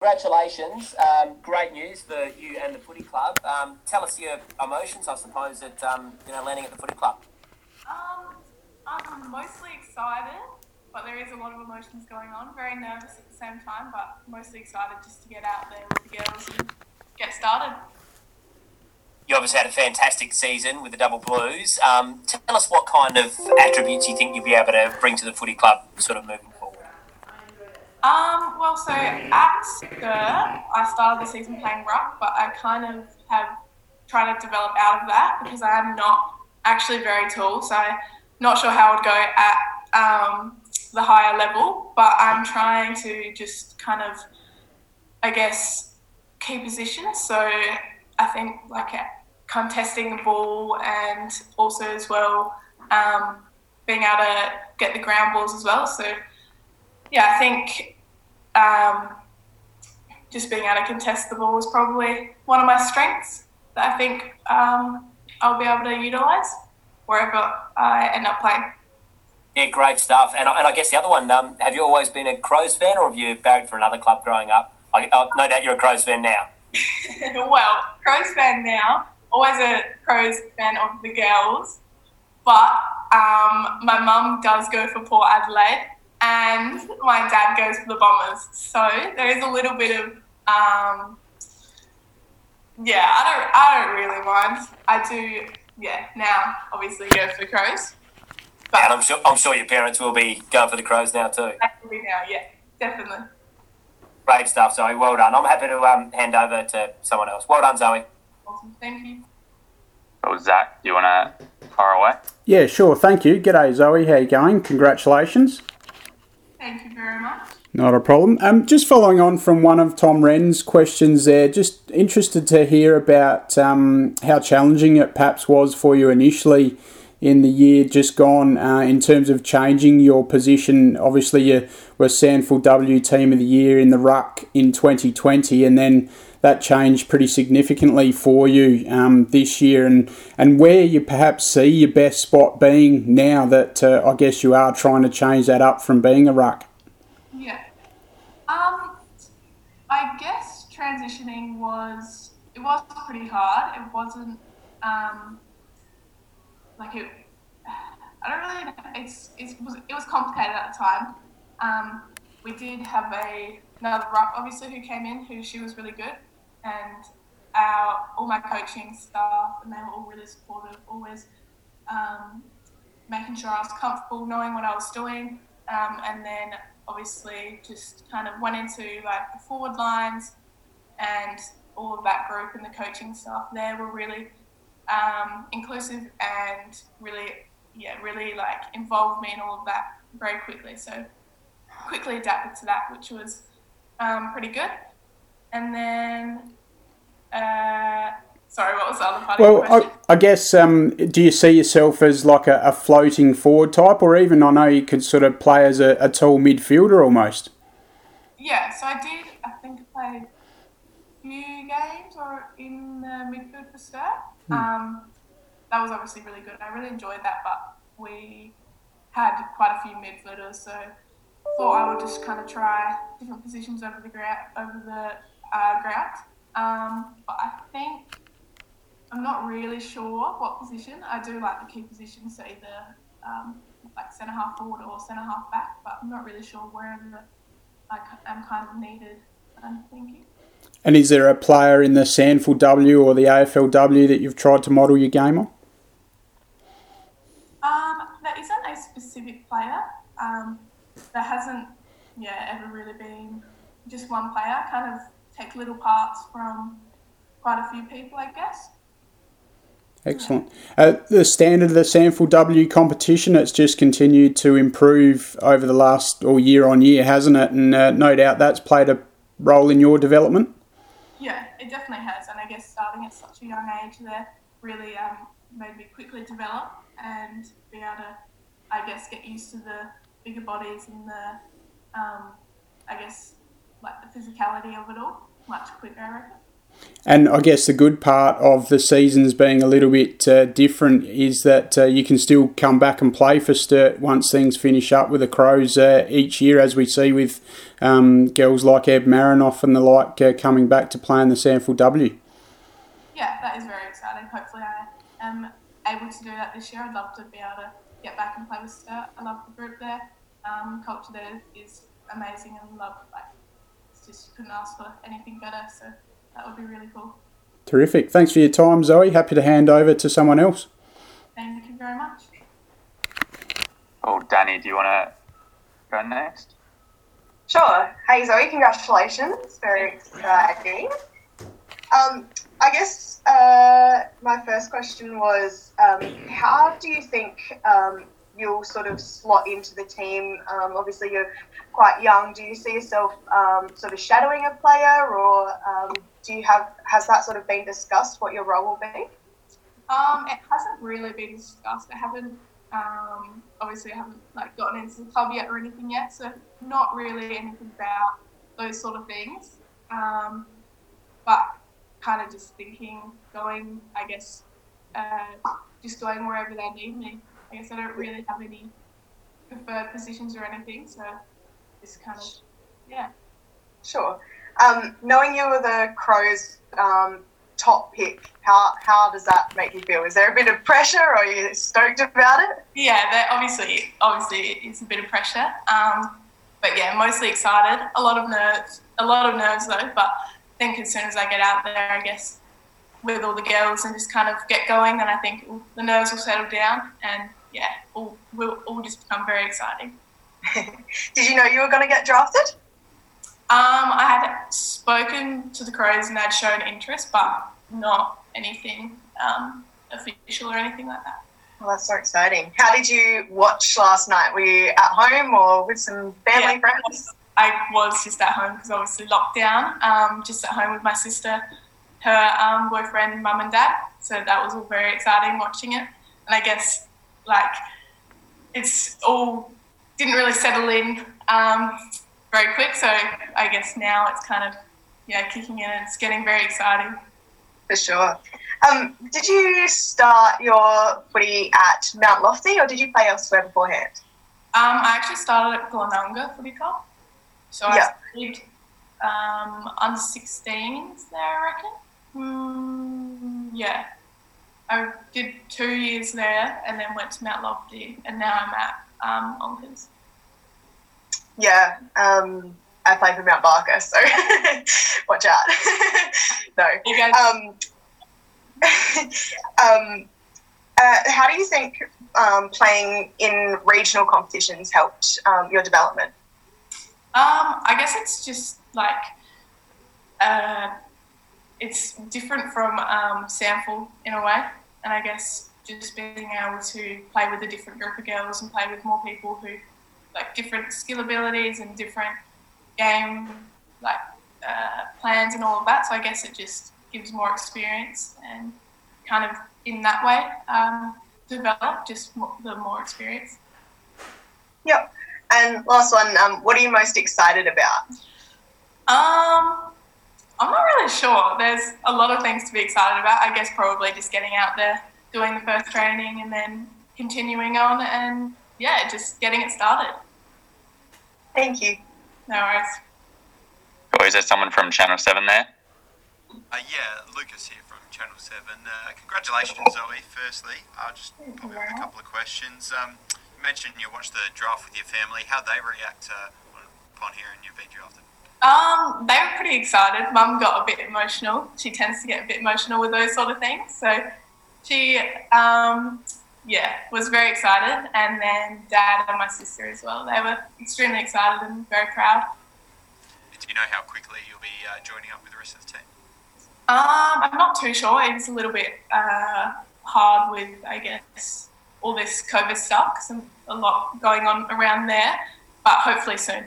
congratulations. Um, great news for you and the footy club. Um, tell us your emotions, I suppose, at um, you know landing at the footy club. Um, I'm mostly excited, but there is a lot of emotions going on. Very nervous at the same time, but mostly excited just to get out there with the girls and get started. You obviously had a fantastic season with the Double Blues. Um, tell us what kind of attributes you think you'll be able to bring to the footy club, sort of moving. Um, well, so at Sturt, I started the season playing ruck, but I kind of have tried to develop out of that because I am not actually very tall, so I'm not sure how I would go at um, the higher level, but I'm trying to just kind of, I guess, key positions. So I think like contesting the ball and also as well um, being able to get the ground balls as well. So yeah, I think um, just being able to contest the ball is probably one of my strengths that I think um, I'll be able to utilise wherever I end up playing. Yeah, great stuff. And, and I guess the other one, um, have you always been a Crows fan or have you barracked for another club growing up? I, oh, no doubt you're a Crows fan now. well, Crows fan now. Always a Crows fan of the girls. But um, my mum does go for Port Adelaide and my dad goes for the Bombers. So there is a little bit of, um, yeah, I don't, I don't really mind. I do, yeah, now obviously go for the Crows. But and I'm sure, I'm sure your parents will be going for the Crows now too. Definitely now, yeah, definitely. Great stuff, Zoe. Well done. I'm happy to um, hand over to someone else. Well done, Zoe. Awesome. Thank you. Oh, Zach, do you want to fire away? Yeah, sure. Thank you. G'day, Zoe. How you going? Congratulations. Thank you very much. Not a problem. Um, just following on from one of Tom Wren's questions there, just interested to hear about um, how challenging it perhaps was for you initially in the year just gone uh, in terms of changing your position. Obviously, you were SANFL W Team of the Year in the ruck in 2020, and then that changed pretty significantly for you um, this year, and and where you perhaps see your best spot being now that uh, I guess you are trying to change that up from being a ruck. Yeah, um, I guess transitioning was it was pretty hard. It wasn't. Um, like it. I don't really. Know. It's, it was it was complicated at the time. Um, we did have a another ruck obviously who came in who she was really good, and our all my coaching staff and they were all really supportive, always um, making sure I was comfortable, knowing what I was doing, um, and then obviously just kind of went into like the forward lines and all of that group and the coaching staff there were really um, inclusive and really, yeah, really like involved me in all of that very quickly. So quickly adapted to that, which was um, pretty good. And then, uh, sorry, what was the other part well, I, I, guess, um, do you see yourself as like a, a, floating forward type, or even I know you could sort of play as a, a tall midfielder almost? Yeah, so I did, I think I played a few games or in the midfield for Sturt. Hmm. Um, that was obviously really good. I really enjoyed that, but we had quite a few midfielders, so thought I would just kind of try different positions over the ground. Over the uh, ground. Um, but I think I'm not really sure what position. I do like the key positions, so either um, like centre half forward or centre half back, but I'm not really sure wherever I am kind of needed. I'm thinking. And is there a player in the SANFL W or the AFLW that you've tried to model your game on? Um, there isn't a specific player. Um, there hasn't, yeah, ever really been just one player. I kind of take little parts from quite a few people, I guess. Excellent. Uh, the standard of the SANFL W competition, it's just continued to improve over the last or year on year, hasn't it? And uh, no doubt that's played a role in your development. Yeah, it definitely has, and I guess starting at such a young age there really um, made me quickly develop and be able to, I guess, get used to the bigger bodies and the, um, I guess, like the physicality of it all much quicker. I reckon. And I guess the good part of the seasons being a little bit uh, different is that uh, you can still come back and play for Sturt once things finish up with the Crows uh, each year, as we see with um, girls like Eb Marinoff and the like uh, coming back to play in the SANFL W. Yeah, that is very exciting. Hopefully, I am able to do that this year. I'd love to be able to get back and play with Sturt. I love the group there. Um, culture there is amazing and love like just couldn't ask for anything better. So that would be really cool. Terrific. Thanks for your time, Zoe. Happy to hand over to someone else. Thank you very much. Oh, Danny, do you want to go next? Sure. Hey Zoe, congratulations. Very exciting. Um, I guess uh, my first question was um, how do you think um, you'll sort of slot into the team? Um, obviously, you're quite young. Do you see yourself um, sort of shadowing a player, or um, do you have has that sort of been discussed what your role will be? Um, it hasn't really been discussed. I haven't um, obviously I haven't like gotten into the club yet or anything yet, so not really anything about those sort of things. Um, but kind of just thinking, going, I guess, uh, just going wherever they need me. I guess I don't really have any preferred positions or anything, so just kind of, yeah. Sure. Um, knowing you were the Crows' um, top pick, how, how does that make you feel? Is there a bit of pressure or are you stoked about it? Yeah, that obviously, obviously it's a bit of pressure. Um, but yeah, mostly excited. A lot of nerves, a lot of nerves though. But I think as soon as I get out there, I guess with all the girls and just kind of get going, then I think the nerves will settle down and yeah, all will all just become very exciting. Did you know you were going to get drafted? Um, I had spoken to the Crows and they'd shown interest, but not anything um, official or anything like that. Well, that's so exciting. How did you watch last night? Were you at home or with some family Yeah. friends? I was just at home because obviously lockdown. Um, just at home with my sister, her um, boyfriend, mum and dad. So that was all very exciting watching it. And I guess like it's all didn't really settle in um, very quick. So I guess now it's kind of yeah kicking in and it's getting very exciting. For sure. Um, did you start your footy at Mount Lofty or did you play elsewhere beforehand? Um, I actually started at Glenunga Footy Club. So I Yeah. studied um, under 16s there, I reckon. Mm, yeah. I did two years there and then went to Mount Lofty and now I'm at um, Onkers. Yeah, um, I played for Mount Barker, so watch out. no. You guys, Um, um, uh, how do you think um, playing in regional competitions helped um, your development? Um, I guess it's just like uh, it's different from um, SANFL in a way, and I guess just being able to play with a different group of girls and play with more people who like different skill abilities and different game like uh, plans and all of that. So I guess it just gives more experience and kind of in that way um, develop just more, the more experience. Yep. And last one, um, what are you most excited about? Um, I'm not really sure. There's a lot of things to be excited about. I guess probably just getting out there, doing the first training, and then continuing on, and yeah, just getting it started. Thank you. No worries. Or is there someone from Channel 7 there? Uh, yeah, Lucas here from Channel 7. Uh, congratulations, Zoe, firstly. I'll just pop in a couple of questions. Um, you mentioned you watched the draft with your family. How'd they react uh, upon hearing you've been drafted? Um, they were pretty excited. Mum got a bit emotional. She tends to get a bit emotional with those sort of things. So she, um, yeah, was very excited. And then dad and my sister as well. They were extremely excited and very proud. Do you know how quickly you'll be uh, joining up with the rest of the team? Um, I'm not too sure. It's a little bit uh, hard with, I guess, all this COVID stuff because a lot going on around there. But hopefully soon.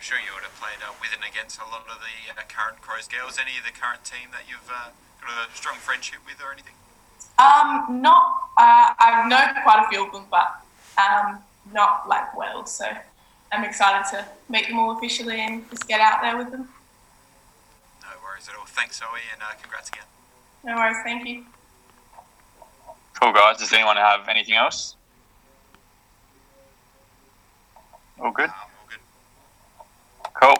And I'm sure you would have played uh, with and against a lot of the uh, current Crows girls. Any of the current team that you've uh, got a strong friendship with or anything? Um, not. Uh, I know quite a few of them, but um, not like well. So I'm excited to meet them all officially and just get out there with them. No worries. worries at all. Thanks, Zoe, and uh, congrats again. No worries. Thank you. Cool, guys. Does anyone have anything else? All good? Um,